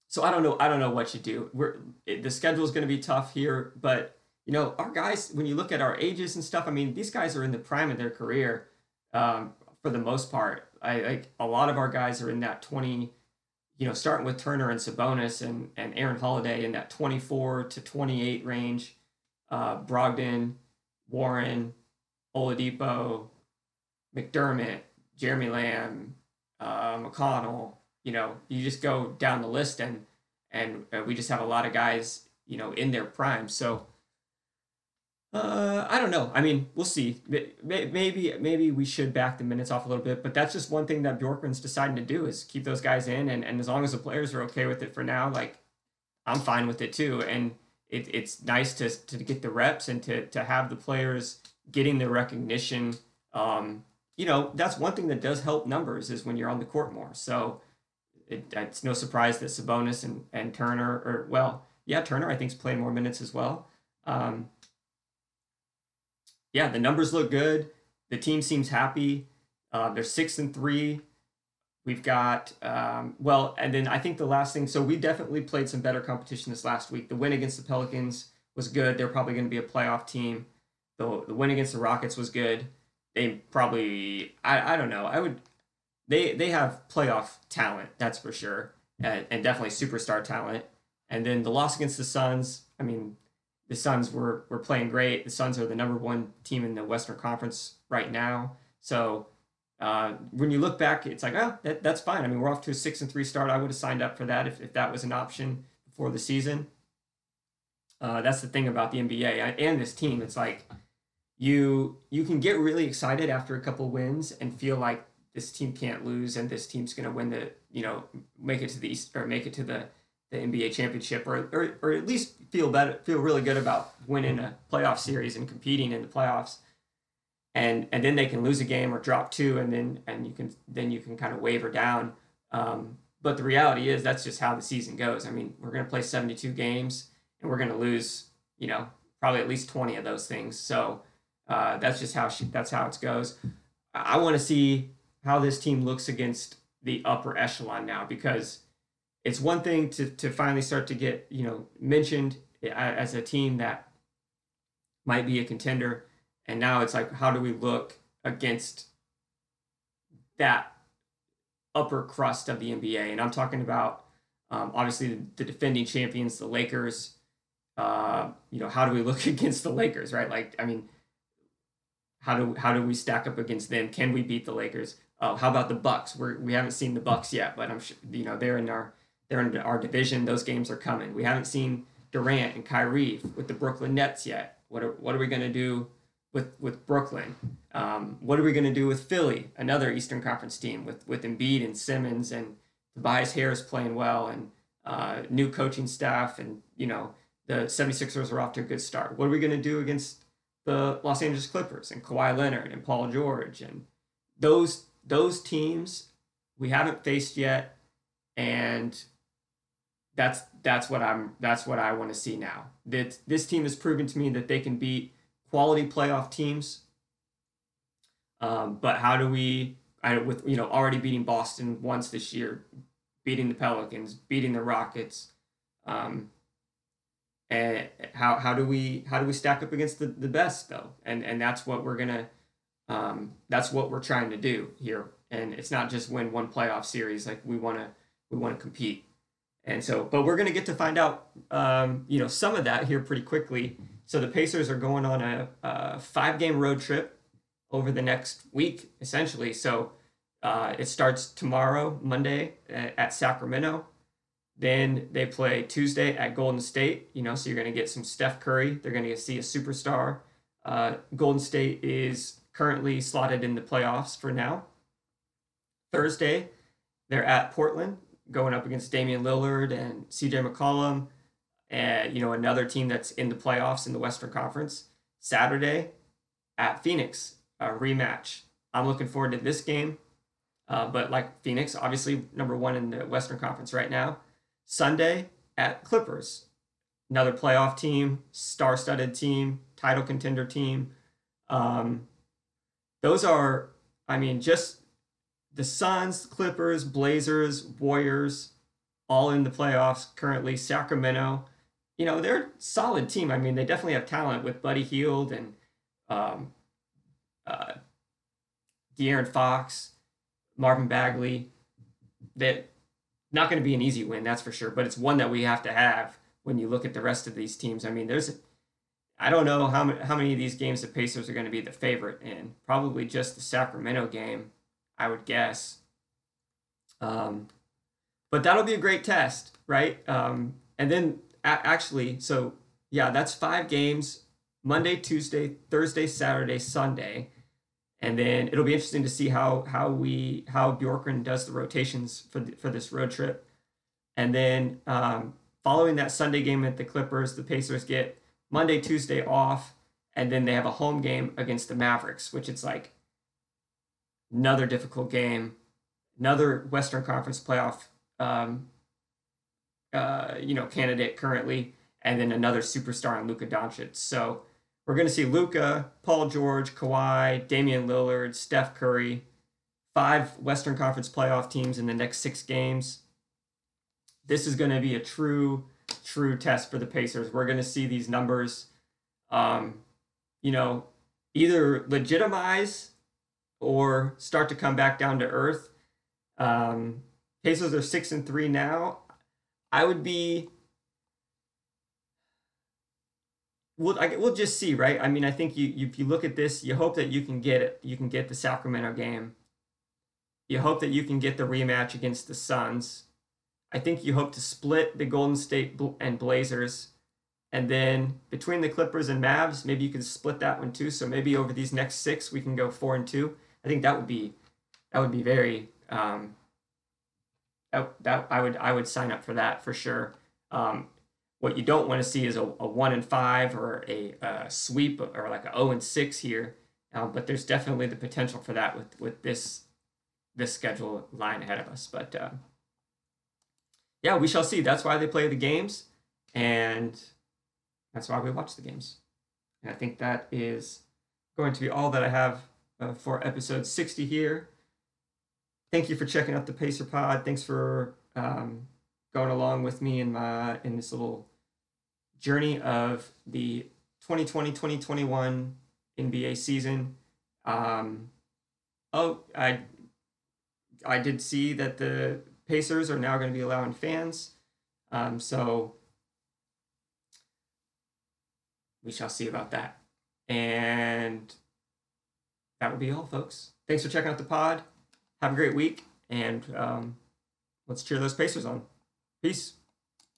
so I don't know. I don't know what you do. We're it, the schedule is going to be tough here, but you know our guys. When you look at our ages and stuff, I mean these guys are in the prime of their career um, for the most part. I like a lot of our guys are in that twenty. You know, starting with Turner and Sabonis and and Aaron Holiday in that twenty four to twenty eight range. Uh, Brogdon, Warren, Oladipo, McDermott, Jeremy Lamb, uh, McConnell. You know, you just go down the list, and and uh, we just have a lot of guys, you know, in their prime. So, uh, I don't know. I mean, we'll see. Maybe maybe we should back the minutes off a little bit, but that's just one thing that Bjorkgren's deciding to do is keep those guys in, and and as long as the players are okay with it for now, like I'm fine with it too. And it, it's nice to to get the reps and to to have the players getting the recognition. Um, you know, that's one thing that does help numbers is when you're on the court more. So it, it's no surprise that Sabonis and, and Turner, or well, yeah, Turner I think is playing more minutes as well. Um, yeah, the numbers look good. The team seems happy. Uh, they're six and three. We've got um, well, and then I think the last thing. So we definitely played some better competition this last week. The win against the Pelicans was good. They're probably going to be a playoff team. The, the win against the Rockets was good. They probably I, I don't know. I would they they have playoff talent, that's for sure. And, and definitely superstar talent. And then the loss against the Suns, I mean, the Suns were were playing great. The Suns are the number one team in the Western Conference right now. So uh, when you look back, it's like, oh, that, that's fine. I mean, we're off to a six and three start. I would have signed up for that if, if that was an option before the season. Uh, that's the thing about the NBA and this team. It's like you you can get really excited after a couple wins and feel like this team can't lose and this team's going to win the you know make it to the East or make it to the the NBA championship or, or or at least feel better feel really good about winning a playoff series and competing in the playoffs. And and then they can lose a game or drop two and then and you can then you can kind of waver down. Um, but the reality is that's just how the season goes. I mean we're going to play 72 games and we're going to lose you know probably at least 20 of those things. So uh, that's just how she, that's how it goes. I want to see how this team looks against the upper echelon now because it's one thing to to finally start to get you know mentioned as a team that might be a contender, and now it's like how do we look against that upper crust of the NBA? And I'm talking about um, obviously the, the defending champions, the Lakers. Uh, you know, how do we look against the Lakers, right? Like, I mean, how do how do we stack up against them? Can we beat the Lakers? Oh, how about the Bucks? We're, we haven't seen the Bucks yet, but I'm sure you know they're in our they're in our division. Those games are coming. We haven't seen Durant and Kyrie with the Brooklyn Nets yet. What are what are we gonna do with with Brooklyn? Um, what are we gonna do with Philly, another Eastern Conference team with with Embiid and Simmons and Tobias Harris playing well and uh, new coaching staff and you know the 76ers are off to a good start. What are we gonna do against the Los Angeles Clippers and Kawhi Leonard and Paul George and those those teams we haven't faced yet, and that's that's what I'm that's what I want to see now. That this team has proven to me that they can beat quality playoff teams. Um, but how do we, I, with you know already beating Boston once this year, beating the Pelicans, beating the Rockets, um, and how how do we how do we stack up against the, the best though and and that's what we're gonna um, that's what we're trying to do here and it's not just win one playoff series like we want to we want to compete and so but we're gonna get to find out um, you know some of that here pretty quickly so the pacers are going on a, a five game road trip over the next week essentially so uh, it starts tomorrow monday at sacramento then they play Tuesday at Golden State. You know, so you're going to get some Steph Curry. They're going to see a superstar. Uh, Golden State is currently slotted in the playoffs for now. Thursday, they're at Portland, going up against Damian Lillard and CJ McCollum, and you know another team that's in the playoffs in the Western Conference. Saturday, at Phoenix, a rematch. I'm looking forward to this game. Uh, but like Phoenix, obviously number one in the Western Conference right now. Sunday at Clippers, another playoff team, star-studded team, title contender team. Um, those are, I mean, just the Suns, Clippers, Blazers, Warriors, all in the playoffs currently. Sacramento, you know, they're a solid team. I mean, they definitely have talent with Buddy Hield and um, uh, De'Aaron Fox, Marvin Bagley. That not going to be an easy win, that's for sure. But it's one that we have to have when you look at the rest of these teams. I mean, there's, I don't know how many, how many of these games the Pacers are going to be the favorite in. Probably just the Sacramento game, I would guess. Um, but that'll be a great test, right? Um, and then a- actually, so yeah, that's five games Monday, Tuesday, Thursday, Saturday, Sunday. And then it'll be interesting to see how how we how Bjorkgren does the rotations for the, for this road trip. And then um, following that Sunday game at the Clippers, the Pacers get Monday, Tuesday off, and then they have a home game against the Mavericks, which it's like another difficult game, another Western Conference playoff, um, uh, you know, candidate currently, and then another superstar in Luka Doncic. So we're going to see Luka, Paul George, Kawhi, Damian Lillard, Steph Curry, five Western Conference playoff teams in the next six games. This is going to be a true, true test for the Pacers. We're going to see these numbers, um, you know, either legitimize or start to come back down to earth. Um, are six and three now. I would be we'll I, we'll just see, right? I mean, I think you, you if you look at this, you hope that you can get it. You can get the Sacramento game. You hope that you can get the rematch against the Suns. I think you hope to split the Golden State and Blazers, and then between the Clippers and Mavs, maybe you can split that one too. So maybe over these next six, we can go four and two. I think that would be that would be very um, that, that I would I would sign up for that for sure. Um, what you don't want to see is a, a one and five or a, a sweep or like a zero oh and six here. Um, but there's definitely the potential for that with with this this schedule line ahead of us. But uh, yeah, we shall see. That's why they play the games, and that's why we watch the games. And I think that is going to be all that I have uh, for episode 60 here. Thank you for checking out the Pacer Pod. Thanks for um, going along with me in my in this little journey of the 2020-2021 NBA season. Um, oh, I I did see that the Pacers are now going to be allowing fans. Um, so we shall see about that. And that will be all, folks. Thanks for checking out the pod. Have a great week, and um, let's cheer those Pacers on. Peace.